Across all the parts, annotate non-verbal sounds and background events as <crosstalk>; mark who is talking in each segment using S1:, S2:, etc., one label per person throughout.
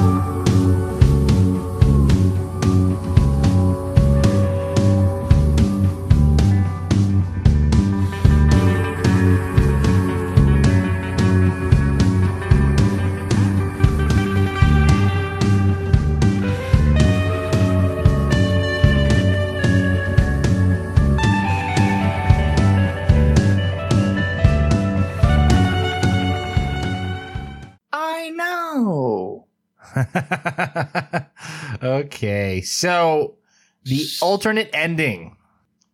S1: I
S2: okay, so the alternate ending.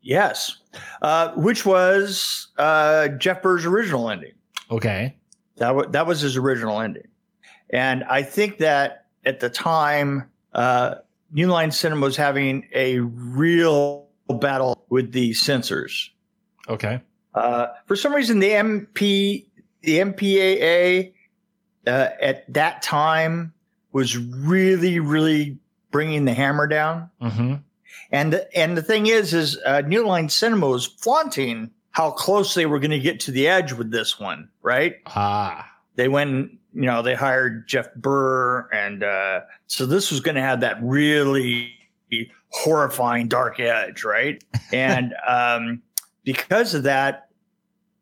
S1: Yes. Uh, which was uh, Jeff Burr's original ending.
S2: Okay.
S1: That, w- that was his original ending. And I think that at the time, uh, New Line Cinema was having a real battle with the censors.
S2: Okay.
S1: Uh, for some reason, the MP, the MPAA uh, at that time was really, really bringing the hammer down.
S2: Mm-hmm.
S1: And and the thing is, is uh, New Line Cinema was flaunting how close they were going to get to the edge with this one, right?
S2: Ah.
S1: They went, you know, they hired Jeff Burr, and uh, so this was going to have that really horrifying dark edge, right? <laughs> and um, because of that,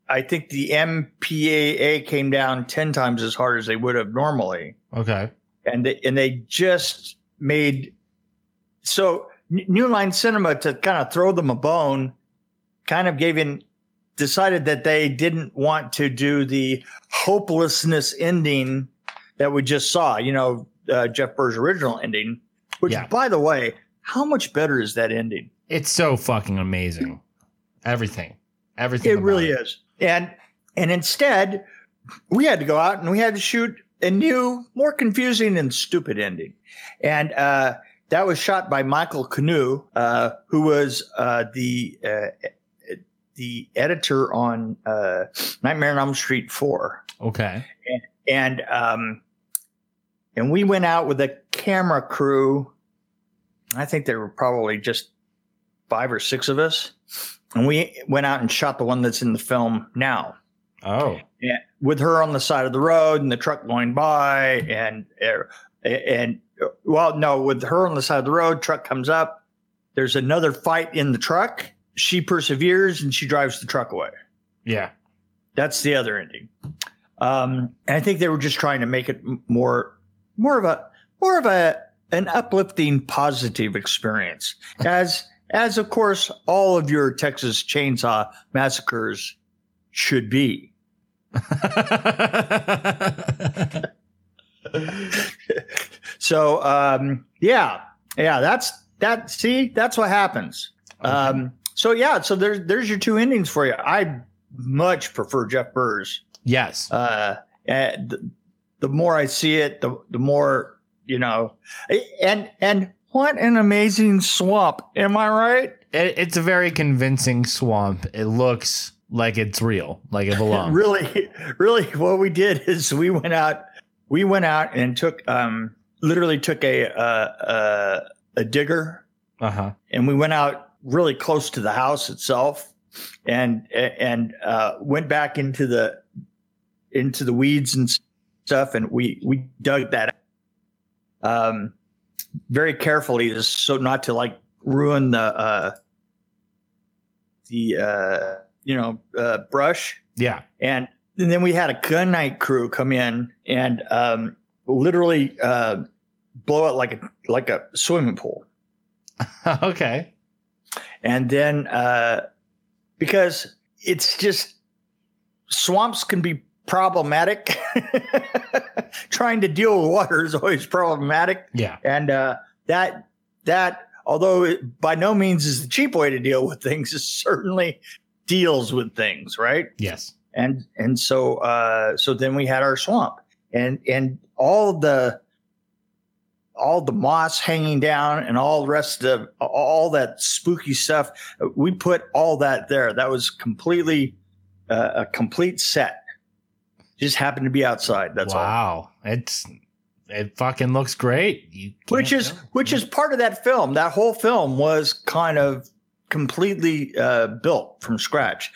S1: I think the MPAA came down ten times as hard as they would have normally
S2: Okay.
S1: and they, and they just made so New Line Cinema to kind of throw them a bone, kind of gave in, decided that they didn't want to do the hopelessness ending that we just saw. You know, uh, Jeff Burr's original ending, which,
S2: Yeah.
S1: by the way, how much better is that ending?
S2: It's so fucking amazing. Everything. Everything.
S1: It really is. And and instead, we had to go out and we had to shoot a new, more confusing and stupid ending. And uh, that was shot by Michael Canoe, uh, who was uh, the uh, the editor on uh, Nightmare on Elm Street Four.
S2: Okay.
S1: And um, and we went out with a camera crew. I think there were probably just five or six of us. And we went out and shot the one that's in the film now.
S2: Oh.
S1: Yeah, with her on the side of the road and the truck going by, and and well, no, with her on the side of the road, truck comes up. There's another fight in the truck. She perseveres and she drives the truck away.
S2: Yeah.
S1: That's the other ending. Um, and I think they were just trying to make it more, more of a, more of a, an uplifting, positive experience. As, as of course, all of your Texas Chainsaw massacres should be. So, um, yeah, yeah, that's that. See, that's what happens. Um, so yeah, so there's there's your two endings for you. I much prefer Jeff Burr's.
S2: yes.
S1: Uh, and the, the more I see it, the the more you know. And and what an amazing swamp! Am I right?
S2: It, it's a very convincing swamp. It looks like it's real, like it belongs. <laughs>
S1: really, really, what we did <laughs> is we went out. We went out and took um literally took a uh, uh, a digger
S2: Uh huh.
S1: and we went out really close to the house itself and and uh, went back into the into the weeds and stuff and we we dug that um very carefully just so not to like ruin the uh the uh you know uh brush
S2: Yeah.
S1: and, and then we had a gunite crew come in and um literally uh blow it like a like a swimming pool <laughs>
S2: okay.
S1: and then uh, because it's just swamps can be problematic. <laughs> Trying to deal with water is always problematic,
S2: Yeah.
S1: and uh, that that although it by no means is the cheap way to deal with things, is certainly deals with things, right?
S2: Yes.
S1: and and so uh so then we had our swamp and and all the all the moss hanging down and all the rest of all that spooky stuff we put all that there that was completely uh, a complete set just happened to be outside that's all
S2: wow. It's it fucking looks great. You
S1: which is
S2: tell.
S1: which is part of that film that whole film was kind of completely uh built from scratch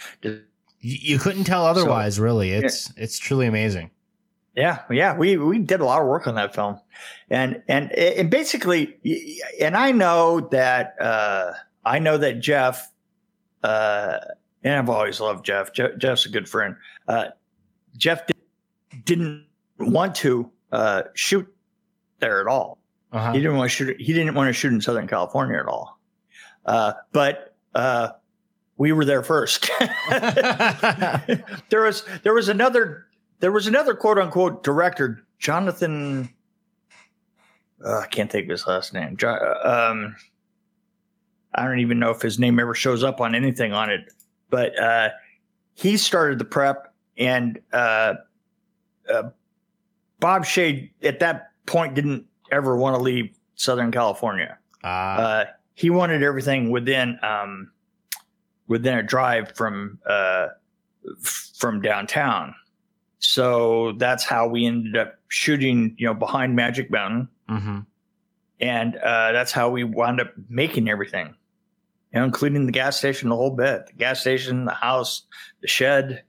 S2: you, you couldn't tell otherwise. really, it's it's truly amazing.
S1: Yeah, yeah, we we did a lot of work on that film, and and and basically, and I know that uh, I know that Jeff, uh, and I've always loved Jeff. Jeff Jeff's a good friend. Uh, Jeff did, didn't want to uh, shoot there at all.
S2: Uh-huh.
S1: He didn't want to shoot. He didn't want to shoot in Southern California at all. Uh, but uh, we were there first. <laughs> there was there was another there was another quote unquote director, Jonathan. Uh, I can't think of his last name. Jo- um, I don't even know if his name ever shows up on anything on it, but uh, he started the prep, and uh, uh, Bob Shaye at that point didn't ever want to leave Southern California.
S2: Ah,
S1: Uh, he wanted everything within um, within a drive from uh, from downtown. So that's how we ended up shooting, you know, behind Magic Mountain,
S2: mhm.
S1: and uh, that's how we wound up making everything, you know, including the gas station, the whole bit, the gas station, the house, the shed,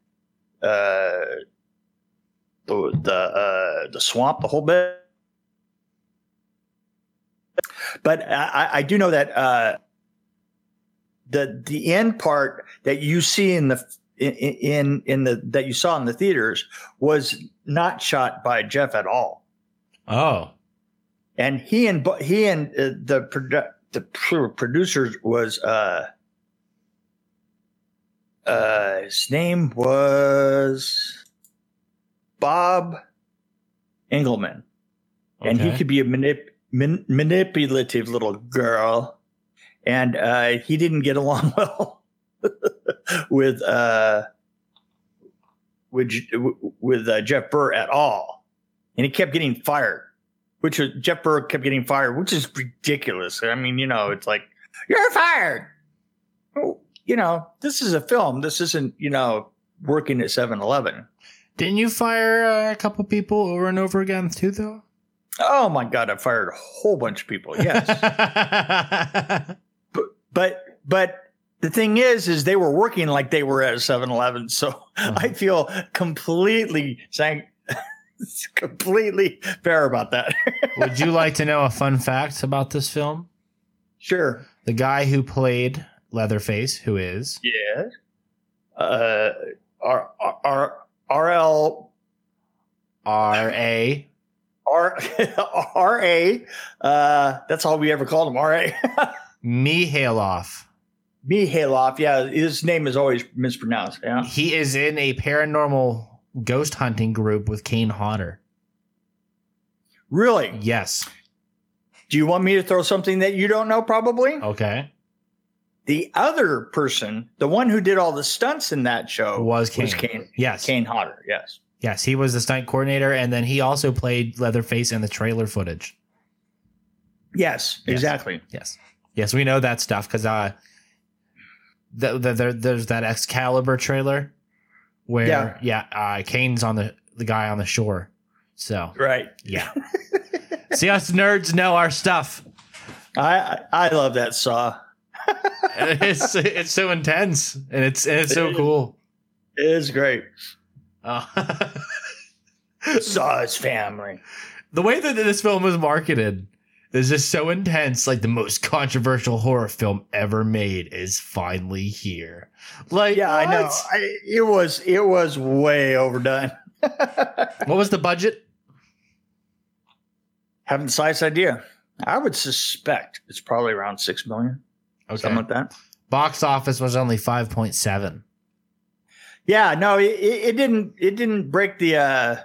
S1: uh, the the uh, the swamp, the whole bit. But I, I do know that uh, the the end part that you see in the in, in the that you saw in the theaters was not shot by Jeff at all.
S2: Oh,
S1: and he and he and uh, the produ- the producers was uh uh his name was Bob Engelman, and he could be a manip- man- manipulative little girl, and uh, he didn't get along <laughs> well with uh with with uh, Jeff Burr at all, and he kept getting fired. Which was, Jeff Burr kept getting fired, which is ridiculous. I mean, you know, it's like you're fired. Oh, you know, this is a film. This isn't, you know, working at 7-Eleven.
S2: Didn't you fire uh, a couple people over and over again too, though?
S1: Oh my god, I fired a whole bunch of people. Yes. <laughs> but but but the thing is is they were working like they were at a 7-Eleven. So I feel completely saying <laughs> completely fair about that. <laughs>
S2: Would you like to know a fun fact about this film?
S1: sure.
S2: The guy who played Leatherface, who is
S1: Yeah. Uh R R R L
S2: R A
S1: R <laughs> R A. Uh that's all we ever called him, R A. <laughs>
S2: Mihailoff.
S1: Mihailoff, yeah, his name is always mispronounced. Yeah.
S2: He is in a paranormal ghost hunting group with Kane Hodder.
S1: Really?
S2: Yes.
S1: Do you want me to throw something that you don't know probably?
S2: Okay.
S1: The other person, the one who did all the stunts in that show
S2: Was Kane.
S1: was Kane
S2: Yes.
S1: Kane Hodder, yes.
S2: Yes. He was the stunt coordinator, and then he also played Leatherface in the trailer footage.
S1: Yes,
S2: Yes.
S1: exactly.
S2: Yes. Yes, we know that stuff because uh, the, the, there, there's that Excalibur trailer where yeah, uh, Kane's on the the guy on the shore. So
S1: Right.
S2: yeah, <laughs> see us nerds know our stuff.
S1: I I, I love that saw. <laughs>
S2: It's it's so intense and it's and it's so cool.
S1: It is great.
S2: Uh, <laughs>
S1: Saw's family.
S2: the way that this film was marketed is just so intense. Like the most controversial horror film ever made is finally here. Like
S1: Yeah, I know. I, it was it was way overdone. <laughs>
S2: What was the budget?
S1: Haven't the slightest idea. I would suspect it's probably around six million,
S2: Okay.
S1: something like that.
S2: Box office was only five point seven.
S1: Yeah, no, it, it didn't. It didn't break the. uh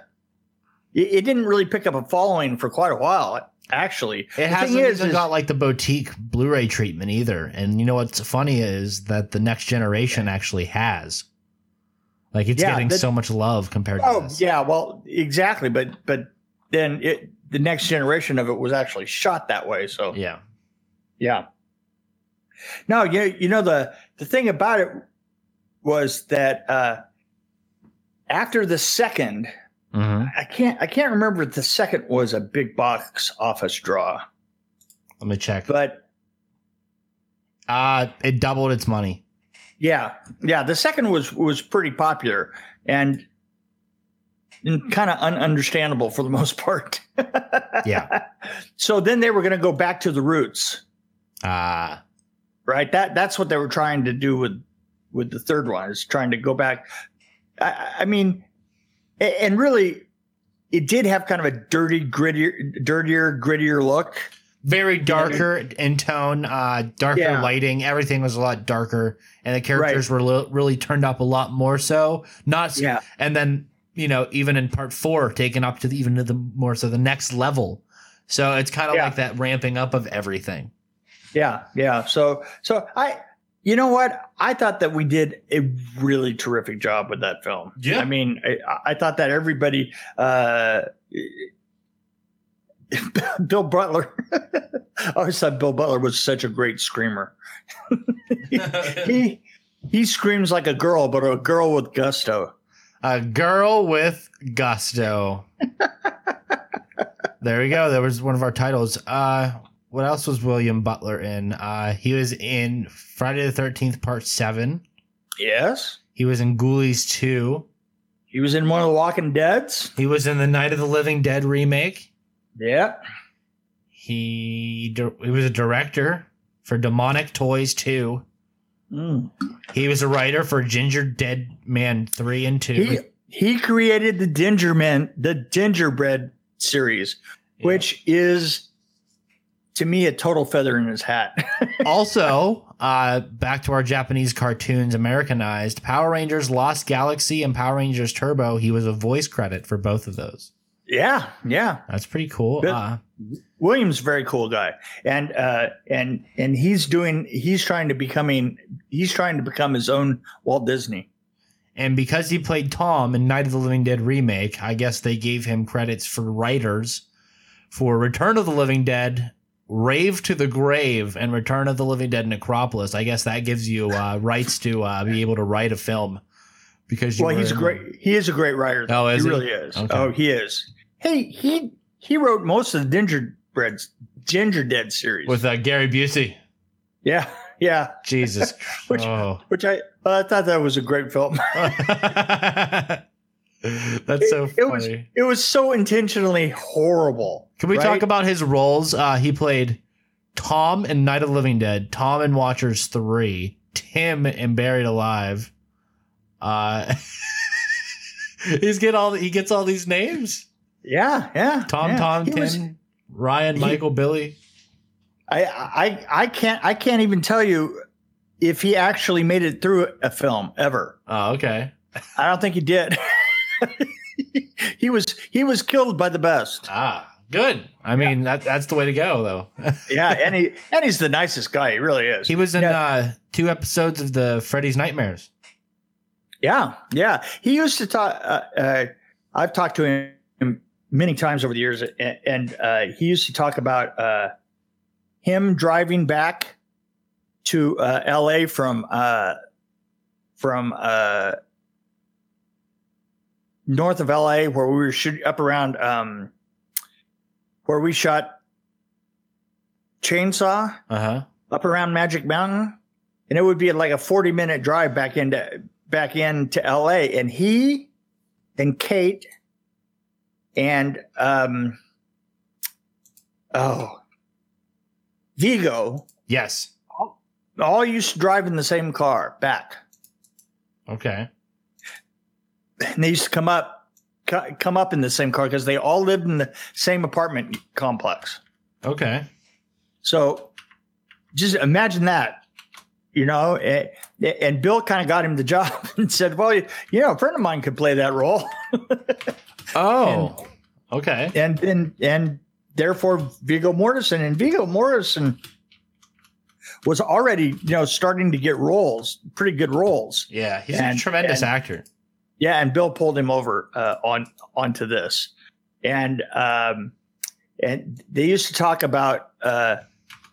S1: it, it didn't really pick up a following for quite a while. Actually,
S2: It
S1: The
S2: hasn't
S1: is-
S2: even
S1: is-
S2: got like the boutique Blu-ray treatment either. And you know what's funny is that the next generation actually has. Like it's
S1: Yeah,
S2: getting
S1: that-
S2: so much love compared to
S1: Oh
S2: this.
S1: yeah, well, exactly. But but then it the next generation of it was actually shot that way. So
S2: Yeah.
S1: yeah. No, you you know the the thing about it was that uh after the second,
S2: Mhm.
S1: I can't I can't remember if the second was a big box office draw,
S2: Let me check.
S1: but
S2: Uh it doubled its money.
S1: yeah, yeah, the second was was pretty popular, and and kind of ununderstandable for the most part. <laughs>
S2: yeah.
S1: So then they were going to go back to the roots.
S2: Ah. Uh,
S1: right. That that's what they were trying to do with with the third one. Is trying to go back. I, I mean, and really, it did have kind of a dirty, grittier, dirtier, grittier look.
S2: Very darker in tone, uh, darker yeah. lighting. Everything was a lot darker, and the characters right. were li- really turned up a lot more. So not, yeah. And then you know, even in part four, taken up to the, even to the more so the next level. So it's kind of yeah. like that ramping up of everything.
S1: Yeah, yeah. So so I you know what? I thought that we did a really terrific job with that film.
S2: Yeah.
S1: I mean, I, I thought that everybody, uh, <laughs> Bill Butler, <laughs> I always thought Bill Butler was such a great screamer. <laughs> he, he screams like a girl, but a girl with gusto.
S2: A girl with gusto. there we go. That was one of our titles. Uh, what else was William Butler in? Uh, he was in Friday the 13th, part seven.
S1: Yes.
S2: He was in Ghoulies 2.
S1: He was in one of the Walking Deads.
S2: He was in the Night of the Living Dead remake.
S1: Yeah.
S2: He, he was a director for Demonic Toys 2. Mm. He was a writer for Gingerdead Man 3 and 2.
S1: He, he created the Ginger Man, the Gingerbread series, yeah. which is to me a total feather in his hat. <laughs>
S2: also, uh, back to our Japanese cartoons, Americanized Power Rangers Lost Galaxy and Power Rangers Turbo. He was a voice credit for both of those.
S1: Yeah, yeah,
S2: that's pretty cool. Uh,
S1: William's very cool guy, and uh, and and he's doing he's trying to becoming he's trying to become his own Walt Disney.
S2: And because he played Tom in Night of the Living Dead remake, I guess they gave him credits for writers for Return of the Living Dead Rave to the Grave and Return of the Living Dead Necropolis. I guess that gives you uh, <laughs> rights to uh, be able to write a film because
S1: well, he's a great he is a great writer.
S2: Oh, is
S1: he,
S2: he?
S1: really is. Okay. Oh, he is. Hey, he he wrote most of the Gingerbread Ginger Dead series
S2: with uh, Gary Busey.
S1: Yeah, yeah.
S2: Jesus, <laughs>
S1: which
S2: oh.
S1: which I I thought that was a great film. <laughs> <laughs>
S2: That's so funny.
S1: It, it, was it was so intentionally horrible.
S2: Can we
S1: right?
S2: talk about his roles? Uh, he played Tom in Night of the Living Dead, Tom in Watchers Three, Tim in Buried Alive. Uh, <laughs> he's get all he gets all these names.
S1: Yeah, yeah.
S2: Tom,
S1: yeah.
S2: Tom, he Tim, was, Ryan, he, Michael, Billy.
S1: I, I, I can't, I can't even tell you if he actually made it through a film ever.
S2: Oh, okay.
S1: I don't think he did. <laughs> <laughs> he was he was killed by the best.
S2: Ah, good. I mean that that's the way to go, though. <laughs>
S1: yeah, and he and he's the nicest guy. He really is.
S2: He was in yeah. uh, two episodes of the Freddy's Nightmares.
S1: Yeah, yeah. He used to talk. Uh, uh, I've talked to him many times over the years, and, and uh, he used to talk about uh, him driving back to uh, L.A. from from north of LA where we were shooting up around um, where we shot Chainsaw
S2: uh-huh.
S1: up around Magic Mountain, and it would be like a forty minute drive back into back into LA, and he and Kate and um, oh Viggo,
S2: yes,
S1: all, all used to drive in the same car back.
S2: Okay
S1: and they used to come up come up in the same car because they all lived in the same apartment complex.
S2: Okay.
S1: So just imagine that, you know, and, and Bill kind of got him the <laughs> job and said, well, you, you, know, a friend of mine could play that role. <laughs>
S2: oh, and, okay.
S1: And then, and therefore Viggo Mortensen and Viggo Mortensen was already, you know, starting to get roles, pretty good roles.
S2: Yeah. He's and, a tremendous and, actor.
S1: Yeah, and Bill pulled him over uh, on onto this, and um, and they used to talk about uh,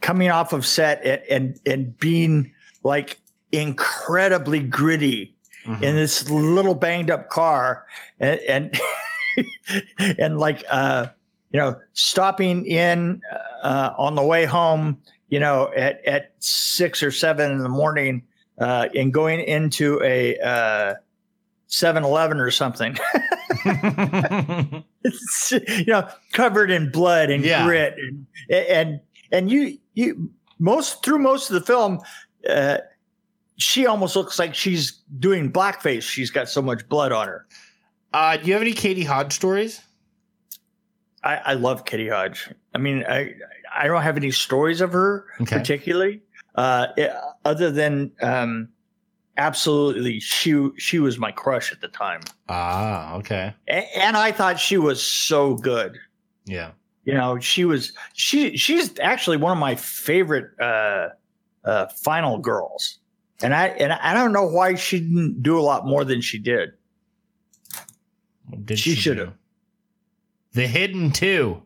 S1: coming off of set and and, and being like incredibly gritty mm-hmm. in this little banged up car, and and, <laughs> and like uh, you know stopping in uh, on the way home, you know at at six or seven in the morning, uh, and going into a uh, 7 Eleven or something. <laughs> <laughs> it's, you know, covered in blood and yeah. grit, and and and you you most through most of the film, uh, she almost looks like she's doing blackface. She's got so much blood on her.
S2: Uh, do you have any Katie Hodge stories?
S1: I, I love Katie Hodge. I mean, I I don't have any stories of her okay. particularly, uh, other than um, absolutely she she was my crush at the time.
S2: Ah, okay.
S1: And, and I thought she was so good.
S2: Yeah.
S1: You know, she was she she's actually one of my favorite uh, uh, final girls, and I and I don't know why she didn't do a lot more than she did.
S2: did she, she should have. The Hidden Two.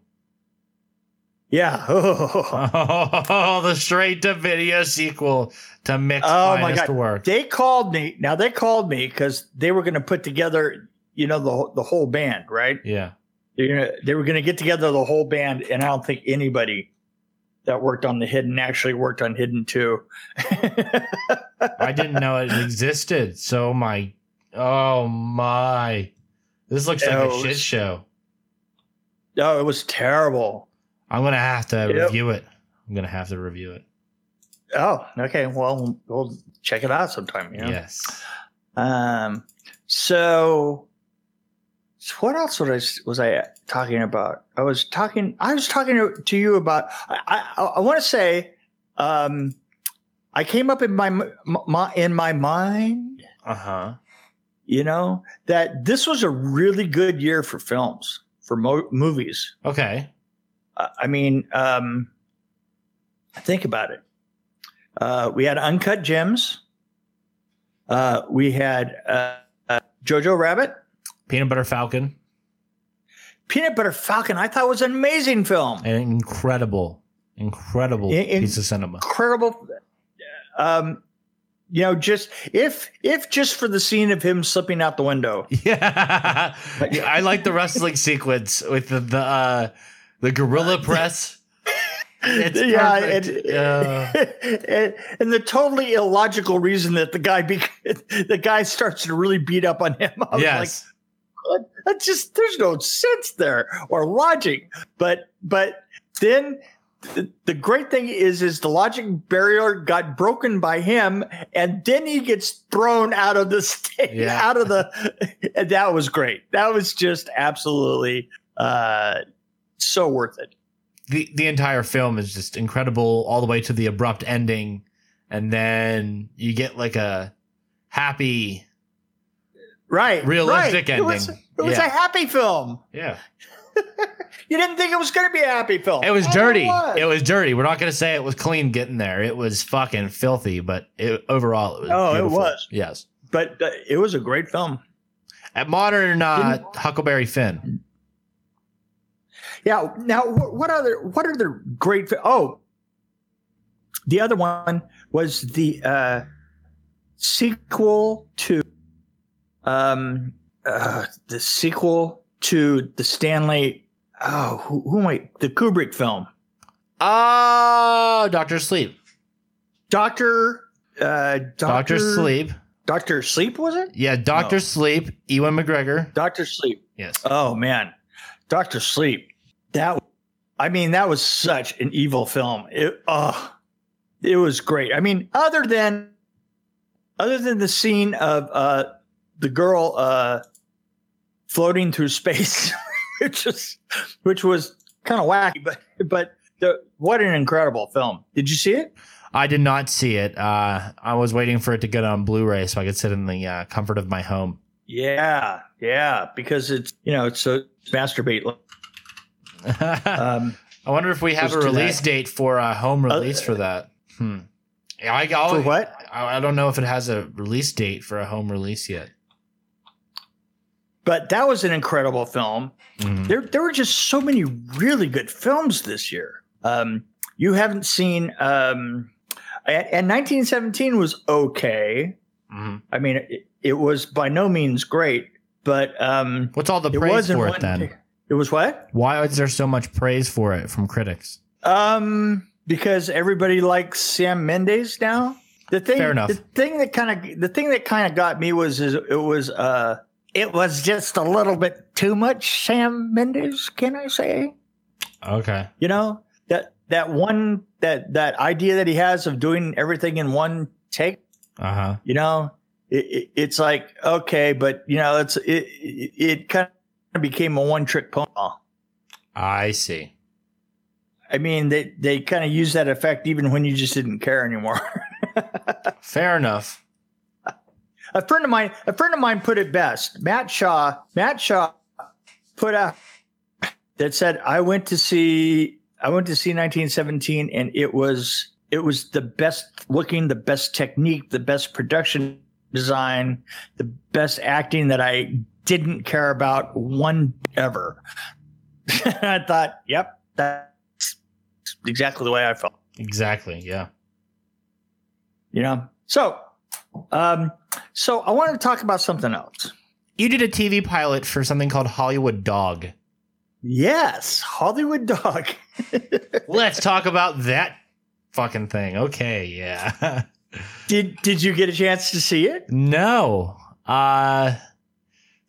S1: Yeah.
S2: oh, <laughs> <laughs> the straight to video sequel to Mix oh my God. Work.
S1: They called me. Now they called me because they were going to put together, you know, the the whole band, right?
S2: Yeah.
S1: They're gonna, they were going to get together the whole band, and I don't think anybody that worked on the Hidden actually worked on Hidden too. <laughs>
S2: I didn't know it existed. So my, oh my, this looks like oh, a shit show.
S1: No, it was terrible.
S2: I'm gonna have to yep. review it. I'm gonna have to review it.
S1: Oh, okay. Well, we'll check it out sometime. You know?
S2: Yes.
S1: Um. So, so what else was I was I talking about? I was talking. I was talking to you about. I I, I want to say. Um, I came up in my, my in my mind.
S2: Uh huh.
S1: You know that this was a really good year for films for mo- movies.
S2: Okay.
S1: I mean, um, think about it. Uh, we had Uncut Gems. Uh, we had uh, uh, Jojo Rabbit.
S2: Peanut Butter Falcon.
S1: Peanut Butter Falcon, I thought was an amazing film.
S2: An incredible, incredible In- piece of cinema.
S1: Incredible. Um, you know, just if if just for the scene of him slipping out the window. <laughs>
S2: Yeah, I like the wrestling sequence with the the uh, the gorilla <laughs> press.
S1: It's yeah, and, <laughs> and, and, the totally illogical reason that the guy be, <laughs> the guy starts to really beat up on him.
S2: I yes.
S1: like, that just there's no sense there or logic. But but then the, the great thing is is the logic barrier got broken by him, and then he gets thrown out of the state, yeah. out of the. and that was great. That was just absolutely. Uh, so worth it.
S2: The the entire film is just incredible, all the way to the abrupt ending, and then you get like a happy,
S1: right,
S2: realistic right. ending. It
S1: was, it was yeah. a happy film.
S2: Yeah. <laughs>
S1: you didn't think it was going to be a happy film.
S2: It was dirty. It was. it was. dirty. We're not going to say it was clean getting there. It was fucking filthy, but it, overall, it was.
S1: Oh, beautiful. it was.
S2: Yes,
S1: but uh, it was a great film.
S2: At modern uh, Huckleberry Finn.
S1: Yeah. Now, what other what are the great? Oh, the other one was the uh, sequel to um, uh, the sequel to the Stanley. Oh, who, who am I? The Kubrick film.
S2: Oh, Doctor Sleep.
S1: Doctor. Uh,
S2: Doctor Sleep.
S1: Doctor Sleep was it?
S2: Yeah, Doctor no. Sleep. Ewan McGregor.
S1: Doctor Sleep.
S2: Yes.
S1: Oh man, Doctor Sleep that I mean, that was such an evil film. It oh, it was great. I mean, other than other than the scene of uh, the girl uh, floating through space, <laughs> which was which was kind of wacky, but but the, what an incredible film! Did you see it?
S2: I did not see it. Uh, I was waiting for it to get on Blu-ray so I could sit in the uh, comfort of my home.
S1: Yeah, yeah, because it's you know it's so masturbate
S2: um, I wonder if we have a release date for a home uh, release uh, for that. Hmm. I,
S1: for what?
S2: I, I don't know if it has a release date for a home release yet.
S1: But that was an incredible film. Mm-hmm. There, there were just so many really good films this year. Um, you haven't seen, um, and, and 1917 was okay. Mm-hmm. I mean, it, it, was by no means great, but um,
S2: what's all the praise for it then?
S1: It was what?
S2: Why is there so much praise for it from critics?
S1: Um, because everybody likes Sam Mendes now. The thing,
S2: Fair enough.
S1: the thing that kind of the thing that kind of got me was is it was uh it was just a little bit too much Sam Mendes, can I say?
S2: Okay.
S1: You know, that that one that that idea that he has of doing everything in one take.
S2: Uh-huh.
S1: You know, it, it, it's like okay, but you know, it's it it, it kind of became a one trick pony.
S2: I see.
S1: I mean, they they kind of use that effect even when you just didn't care anymore. <laughs>
S2: Fair enough.
S1: A friend of mine, a friend of mine put it best. Matt Shaw, Matt Shaw put out that said, "I went to see, I went to see 1917, and it was it was the best looking, the best technique, the best production design, the best acting that I didn't care about one ever." <laughs> I thought, "Yep, that's exactly the way I felt."
S2: Exactly. Yeah.
S1: You know, so um, so I wanted to talk about something else.
S2: You did a TV pilot for something called Hollywood Dog.
S1: Yes, Hollywood Dog. <laughs>
S2: Let's talk about that fucking thing. Okay, yeah. <laughs>
S1: did did you get a chance to see it?
S2: No. Uh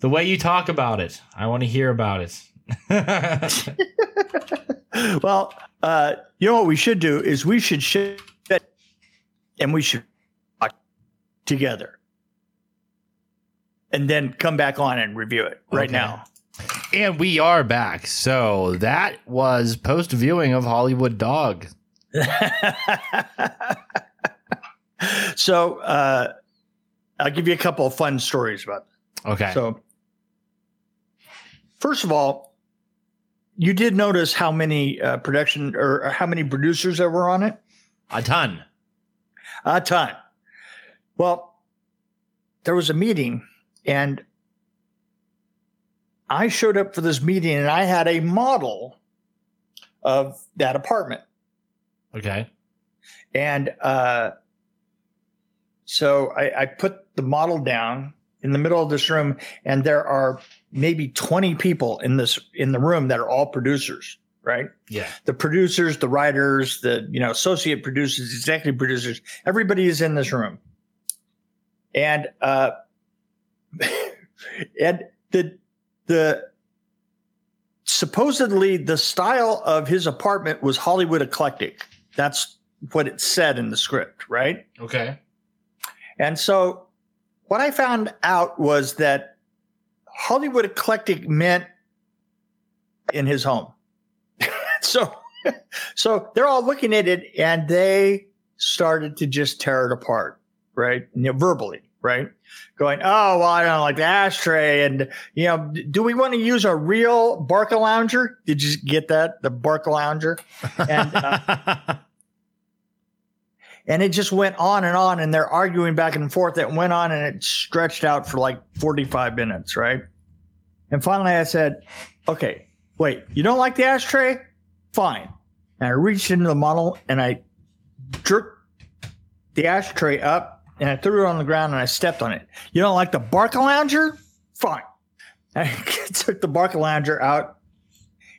S2: the way you talk about it, I want to hear about it. <laughs>
S1: well, uh, you know what we should do is we should shit and we should talk together and then come back on and review it right okay. now.
S2: And we are back. So that was post viewing of Hollywood Dog. <laughs>
S1: so uh, I'll give you a couple of fun stories about
S2: that. Okay.
S1: So, first of all, you did notice how many uh, production or how many producers there were on it?
S2: A ton.
S1: A ton. Well, there was a meeting and I showed up for this meeting and I had a model of that apartment.
S2: Okay.
S1: And uh, so I, I put the model down in the middle of this room, and there are maybe 20 people in this in the room that are all producers, right?
S2: Yeah.
S1: The producers, the writers, the you know, associate producers, executive producers, everybody is in this room and uh, <laughs> and the the supposedly the style of his apartment was Hollywood eclectic. That's what it said in the script, right?
S2: Okay.
S1: And so what I found out was that Hollywood eclectic meant in his home. <laughs> so so they're all looking at it and they started to just tear it apart, right? You know, verbally right? Going, oh, well, I don't like the ashtray. And, you know, do we want to use a real Barcalounger? Did you get that? The Barcalounger? And, uh, <laughs> and it just went on and on. And they're arguing back and forth. It went on and it stretched out for like 45 minutes, right? And finally I said, okay, wait, you don't like the ashtray? Fine. And I reached into the model and I jerked the ashtray up and I threw it on the ground and I stepped on it. You don't like the Barcalounger? Fine. <laughs> I took the Barcalounger out,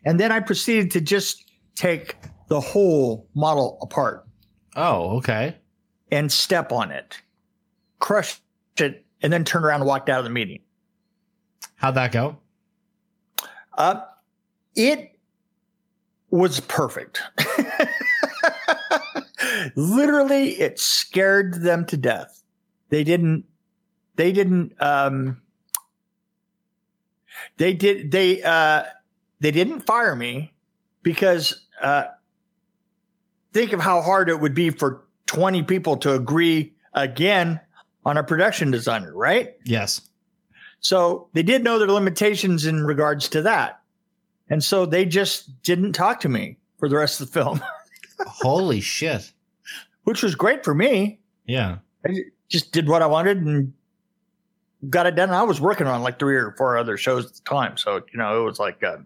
S1: and then I proceeded to just take the whole model apart.
S2: Oh, okay.
S1: And step on it, crush it, and then turn around and walked out of the meeting.
S2: How'd that go?
S1: Uh, it was perfect. <laughs> Literally, it scared them to death. They didn't. They didn't. Um, they did. They uh, they didn't fire me because uh, think of how hard it would be for twenty people to agree again on a production designer, right?
S2: Yes.
S1: So they did know their limitations in regards to that. And so they just didn't talk to me for the rest of the film. <laughs>
S2: Holy shit
S1: which was great for me.
S2: Yeah.
S1: I just did what I wanted and got it done. I was working on like three or four other shows at the time. So, you know, it was like, uh,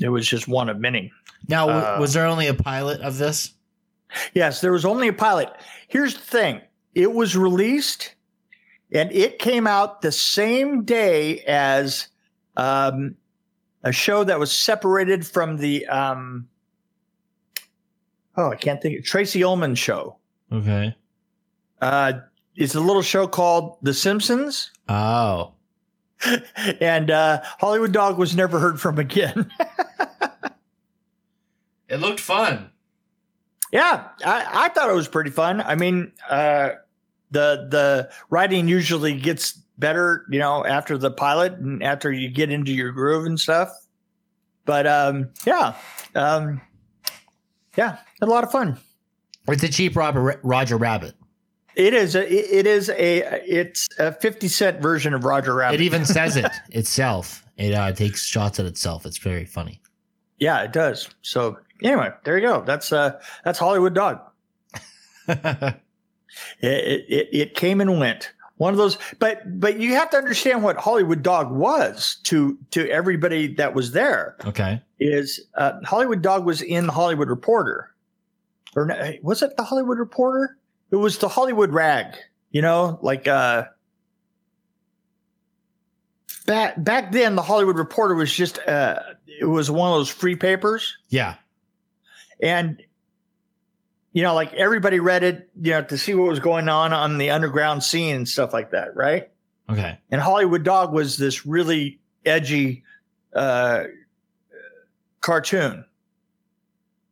S1: it was just one of many.
S2: Now, uh, was there only a pilot of this?
S1: Yes, there was only a pilot. Here's the thing it was released and it came out the same day as um, a show that was separated from the um, oh, I can't think. Tracey Ullman show.
S2: Okay.
S1: Uh, it's a little show called The Simpsons.
S2: Oh. <laughs>
S1: and uh, Hollywood Dog was never heard from again. <laughs>
S2: it looked fun.
S1: Yeah, I, I thought it was pretty fun. I mean, uh, the the writing usually gets better, you know, after the pilot and after you get into your groove and stuff. But um, yeah, um, yeah, a lot of fun.
S2: It's a cheap Robert, Roger Rabbit.
S1: It is a it is a it's a fifty cent version of Roger Rabbit.
S2: It even says it <laughs> itself. It uh, takes shots at itself. It's very funny.
S1: Yeah, it does. So anyway, there you go. That's uh that's Hollywood Dog. <laughs> it, it it came and went. One of those, but but you have to understand what Hollywood Dog was to to everybody that was there.
S2: Okay,
S1: is uh, Hollywood Dog was in the Hollywood Reporter, or was it the Hollywood Reporter? it was the Hollywood rag, you know, like uh back back then the Hollywood Reporter was just uh it was one of those free papers.
S2: Yeah.
S1: And you know, like everybody read it, you know, to see what was going on on the underground scene and stuff like that, right?
S2: Okay.
S1: And Hollywood Dog was this really edgy uh cartoon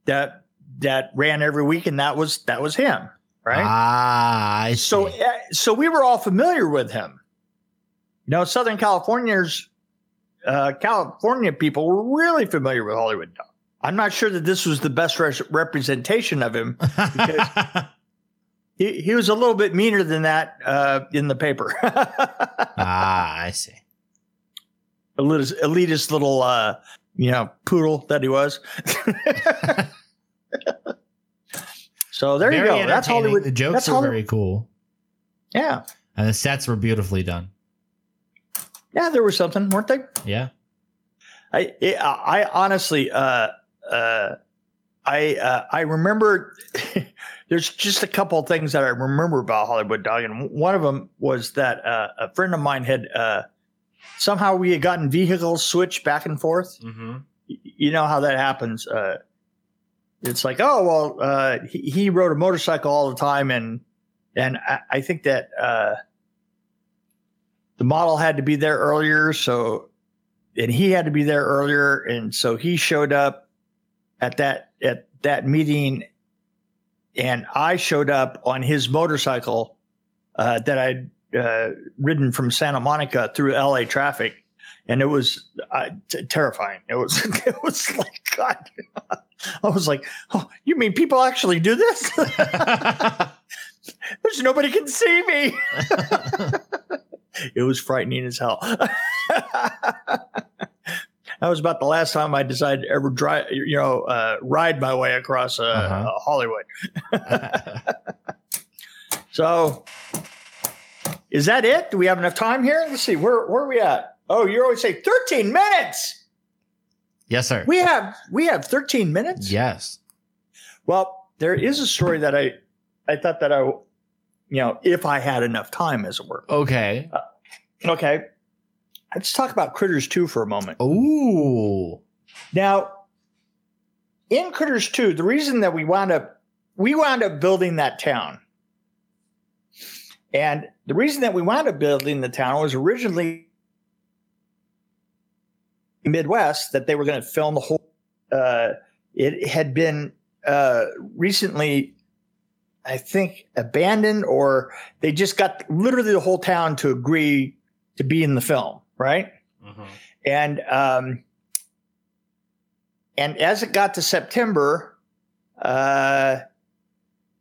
S1: that that ran every week and that was that was him right?
S2: Ah,
S1: so eh, so we were all familiar with him. You know, Southern Californians, uh, California people were really familiar with Hollywood Dog. I'm not sure that this was the best re- representation of him because <laughs> he, he was a little bit meaner than that uh, in the paper. <laughs>
S2: ah, I see.
S1: Elitist, elitist little, uh, you know, poodle that he was. <laughs> So there very you go. That's Hollywood.
S2: The jokes
S1: that's
S2: were Hollywood. very cool.
S1: Yeah.
S2: And the sets were beautifully done.
S1: Yeah, there was something, weren't they?
S2: Yeah.
S1: I I honestly uh uh I uh, I remember <laughs> there's just a couple of things that I remember about Hollywood Dog, and one of them was that uh, a friend of mine had uh, somehow we had gotten vehicles switched back and forth.
S2: Mm-hmm.
S1: You know how that happens. Uh, it's like, oh well, uh, he, he, rode a motorcycle all the time, and and I, I think that uh, the model had to be there earlier, so and he had to be there earlier, and so he showed up at that at that meeting, and I showed up on his motorcycle uh, that I'd uh, ridden from Santa Monica through L.A. traffic, and it was uh, t- terrifying. It was <laughs> it was like God. <laughs> I was like, "Oh, you mean people actually do this?" <laughs> There's nobody can see me. it was frightening as hell. That was about the last time I decided to ever drive, you know, uh, ride my way across uh, uh-huh. Hollywood. <laughs> <laughs> so, is that it? Do we have enough time here? Let's see. Where where are we at? Oh, you always say 13 minutes.
S2: Yes, sir.
S1: We have we have 13 minutes.
S2: Yes.
S1: Well, there is a story that I I thought that I you know, if I had enough time as it were.
S2: Okay. Uh,
S1: okay. Let's talk about Critters 2 for a moment.
S2: Ooh.
S1: Now, in Critters 2, the reason that we wound up we wound up building that town. And the reason that we wound up building the town was originally Midwest that they were going to film the whole. Uh, it had been uh, recently, I think, abandoned, or they just got literally the whole town to agree to be in the film, right? Mm-hmm. And um, and as it got to September, uh,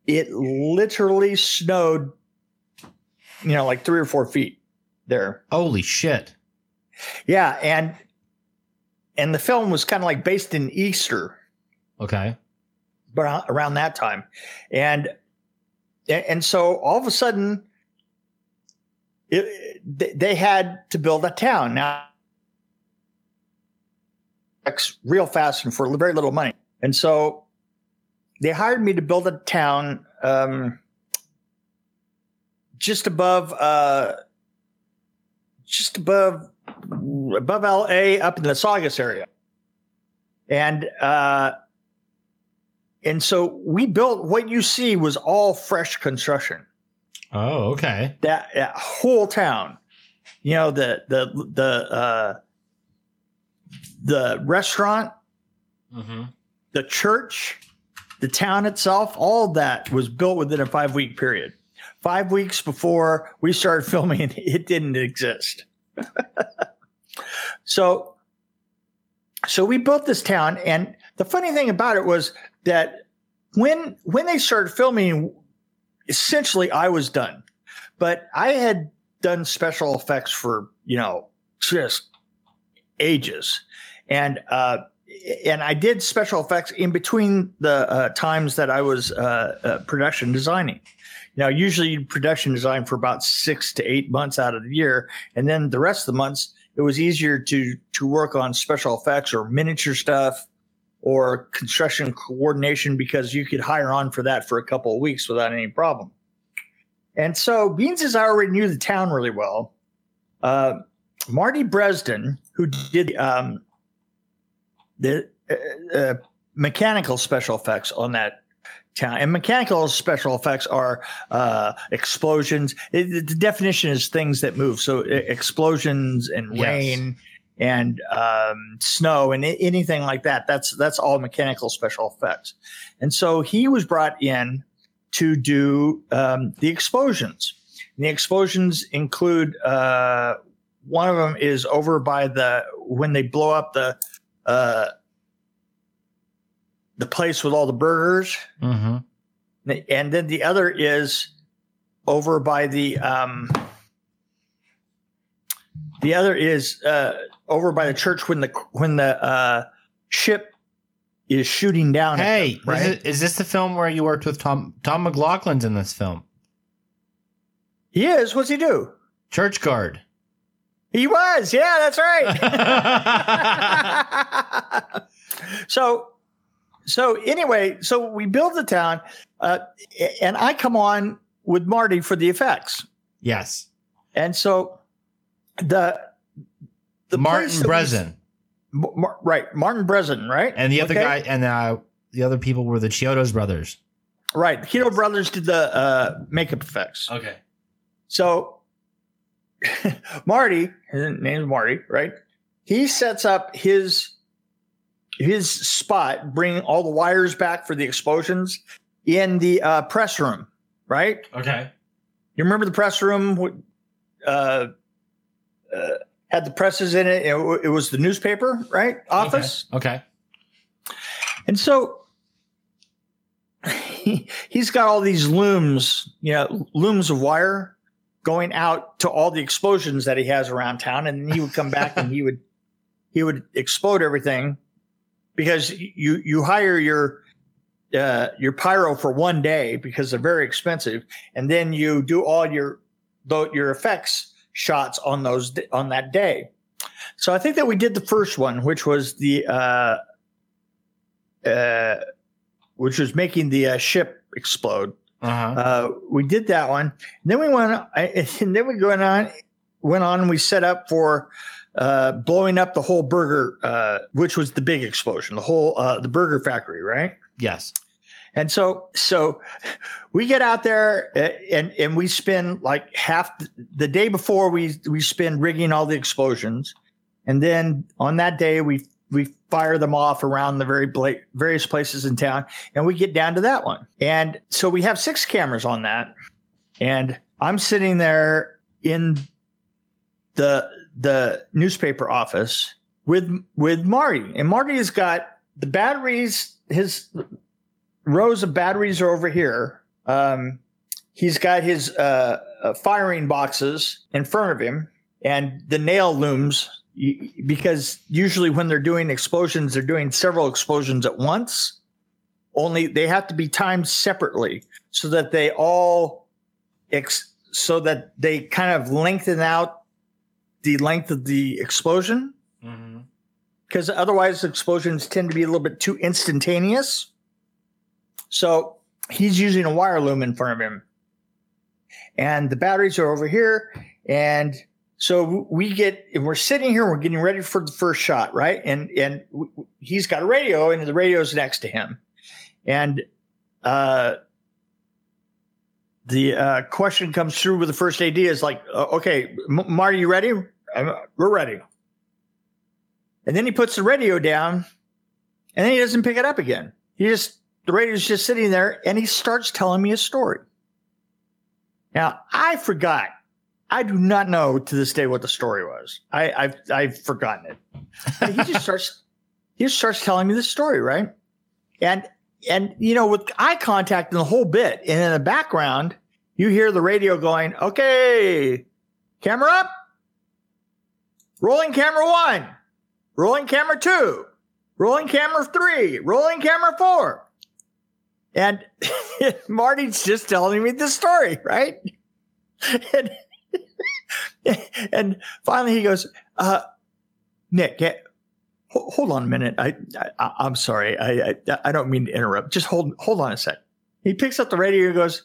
S1: it literally snowed, you know, like three or four feet there.
S2: Holy shit!
S1: Yeah, and and the film was kind of like based in Easter.
S2: Okay.
S1: But around that time, and and so all of a sudden, it, they had to build a town now. Real fast and for very little money, and so they hired me to build a town um, just above, uh, just above above LA up in the Saugus area. And uh, and so we built what you see was all fresh construction.
S2: Oh, okay.
S1: That, that whole town. you know the the the uh, the restaurant, mm-hmm. the church, the town itself, all that was built within a five week period. Five weeks before we started <laughs> filming, it didn't exist. <laughs> so, so we built this town, and the funny thing about it was that when when they started filming, essentially I was done, but I had done special effects for you know just ages, and uh, and I did special effects in between the uh, times that I was uh, uh, production designing. Now, usually production design for about six to eight months out of the year, and then the rest of the months it was easier to to work on special effects or miniature stuff or construction coordination because you could hire on for that for a couple of weeks without any problem. And so, Beans as I already knew the town really well. Uh, Marty Bresden, who did um, the uh, uh, mechanical special effects on that town, and mechanical special effects are uh, explosions. It, the definition is things that move, so explosions and yes. And um, snow and anything like that. That's that's all mechanical special effects. And so he was brought in to do um, the explosions. And the explosions include uh, one of them is over by the when they blow up the uh, the place with all the burgers, mm-hmm. and then the other is over by the um, the other is uh, over by the church when the when the uh, ship is shooting down.
S2: Hey, them, right? is, it, is this the film where you worked with Tom Tom McLaughlin's in this film?
S1: He is. What's he do?
S2: Church guard.
S1: He was, yeah, that's right. <laughs> so, so anyway, so we build the town, uh, and I come on with Marty for the effects.
S2: Yes,
S1: and so the
S2: the Martin Brezin,
S1: right? Martin Brezin, right?
S2: And the other okay. guy, and uh, the other people were the Chiodos brothers.
S1: Right, the brothers did the uh, makeup effects.
S2: Okay,
S1: so <laughs> Marty, his name's Marty, right? He sets up his his spot, bring all the wires back for the explosions in the uh, press room, right?
S2: Okay.
S1: You remember the press room? Uh, uh, had the presses in it. It, it was the newspaper, right? Office.
S2: Okay. okay.
S1: And so he, <laughs> he's got all these looms, you know, looms of wire going out to all the explosions that he has around town, and he would come back and he would he would explode everything because you you hire your uh, your pyro for one day because they're very expensive, and then you do all your your effects shots on those on that day. So I think that we did the first one, which was the uh, uh, which was making the uh, ship explode. Uh-huh. Uh, we did that one. And then we went, <laughs> and then we went on, went on, and we set up for uh, blowing up the whole burger, uh, which was the big explosion, the whole uh, the burger factory, right?
S2: Yes.
S1: And so, so we get out there uh, and and we spend like half the day before we we spend rigging all the explosions, and then on that day we we fire them off around the very bla- various places in town and we get down to that one. And so we have six cameras on that. And i'm sitting there in the the newspaper office with with marty. And marty has got the batteries his rows of batteries are over here um, he's got his uh, uh, firing boxes in front of him and the nail looms because usually when they're doing explosions, they're doing several explosions at once. Only they have to be timed separately so that they all ex- so that they kind of lengthen out the length of the explosion. Because mm-hmm. otherwise, explosions tend to be a little bit too instantaneous. So he's using a wire loom in front of him, and the batteries are over here, and so we get, and we're sitting here, we're getting ready for the first shot, right? And and he's got a radio, and the radio's next to him, and uh, the uh, question comes through with the first AD is like, uh, okay, M- Marty, you ready? I'm, we're ready. And then he puts the radio down and then he doesn't pick it up again. He just, the radio's just sitting there and he starts telling me a story. Now, I forgot. I do not know to this day what the story was. I, I've, I've forgotten it. But he just <laughs> starts, he just starts telling me the story, right? And and you know, with eye contact in the whole bit, and in the background, you hear the radio going, "Okay, camera up, rolling camera one, rolling camera two, rolling camera three, rolling camera four. And <laughs> Marty's just telling me the story, right? And, <laughs> and finally he goes, uh, Nick, get, hold on a minute. I, I am sorry. I, I, I don't mean to interrupt. Just hold hold on a sec. He picks up the radio and goes,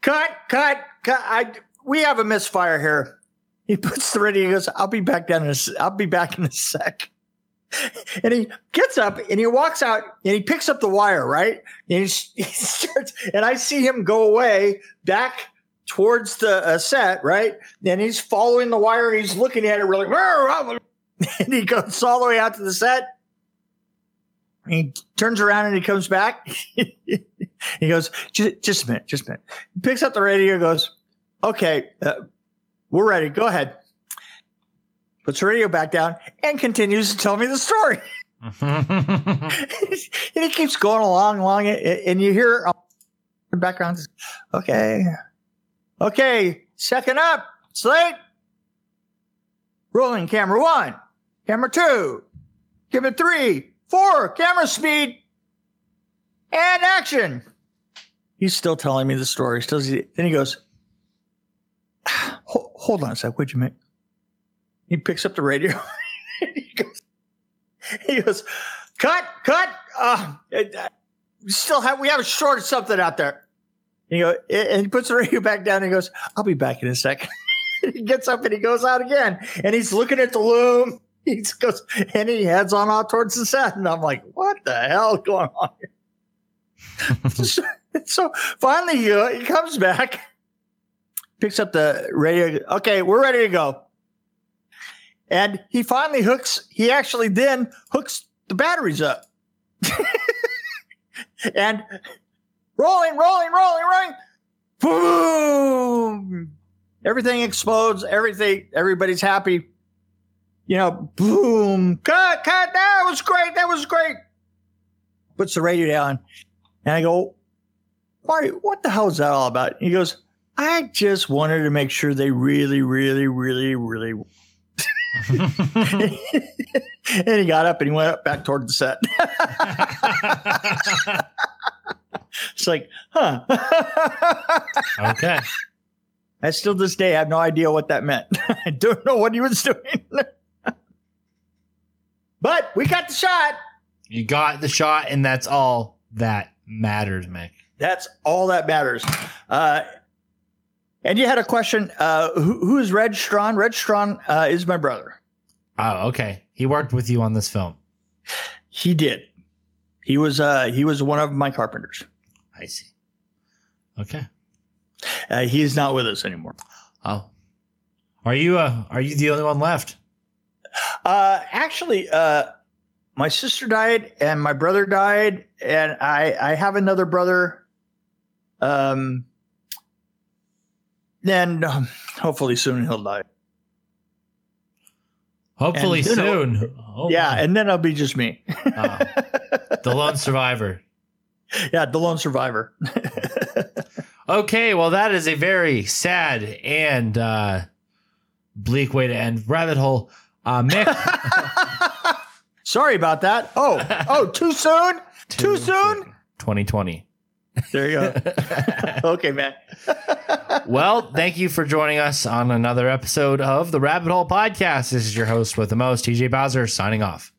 S1: "Cut, cut, cut! I we have a misfire here." He puts the radio and goes, "I'll be back down in a, I'll be back in a sec." And he gets up and he walks out and he picks up the wire, right? And he, <laughs> he starts, and I see him go away back towards the uh, set, right? And he's following the wire. He's looking at it really, <laughs> and he goes all the way out to the set. He turns around and he comes back. <laughs> he goes, just, just, a minute, just a minute. He picks up the radio, goes, okay, uh, we're ready. Go ahead. Puts radio back down and continues to tell me the story. <laughs> and he keeps going along, along, and you hear um, the background. Okay, okay, second up, slate, rolling camera one camera two, camera three, four, camera speed, and action. He's still telling me the story. Still, then he goes, hold on a sec. Wait a minute. He picks up the radio. <laughs> he, goes, he goes, cut, cut. Uh, still have, we have a short of something out there. And he, go, and he puts the radio back down and he goes, I'll be back in a second. <laughs> he gets up and he goes out again and he's looking at the loom <laughs> he goes and he heads on out towards the set, and I'm like, what the hell going on here? so, so, finally, he, uh, he comes back, picks up the radio. Okay, we're ready to go. And he finally hooks. He actually then hooks the batteries up, <laughs> and rolling, rolling, rolling, rolling. Boom! Everything explodes. Everything. Everybody's happy you know, boom, cut, cut. That was great. That was great. Puts the radio down. And I go, Marty, what the hell is that all about? he goes, I just wanted to make sure they really, really, really, really. <laughs> and he got up and he went up back toward the set. <laughs> it's like, huh. <laughs>
S2: okay.
S1: I still this day have no idea what that meant. I don't know what he was doing. But we got the shot.
S2: You got the shot, and that's all that matters, Mick.
S1: That's all that matters. Uh, and you had a question. Uh, who, who is Red Strawn? Red Strawn uh, is my brother.
S2: Oh, okay. He worked with you on this film.
S1: He did. He was uh, he was one of my carpenters.
S2: I see. Okay.
S1: Uh, he is not with us anymore.
S2: Oh, are you uh, are you the only one left?
S1: Uh, actually, uh, my sister died and my brother died, and I I have another brother. Um, then um, hopefully soon he'll die.
S2: Hopefully soon.
S1: Oh, yeah, and then I'll be just me. uh,
S2: the lone survivor. <laughs>
S1: Yeah, the lone survivor. <laughs>
S2: okay, well, that is a very sad and uh, bleak way to end rabbit hole. Uh, Mick. <laughs>
S1: Sorry about that. Oh, oh, too soon? Too, too soon?
S2: 2020.
S1: There you go. <laughs> okay, man. <laughs>
S2: well, thank you for joining us on another episode of the Rabbit Hole Podcast. This is your host with the most, TJ Bowser, signing off.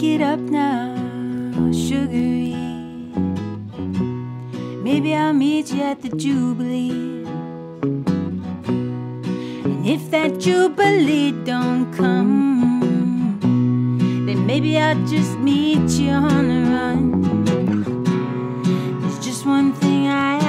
S3: Pick it up now, sugary. Maybe I'll meet you at the Jubilee. And if that Jubilee don't come, then maybe I'll just meet you on the run. There's just one thing I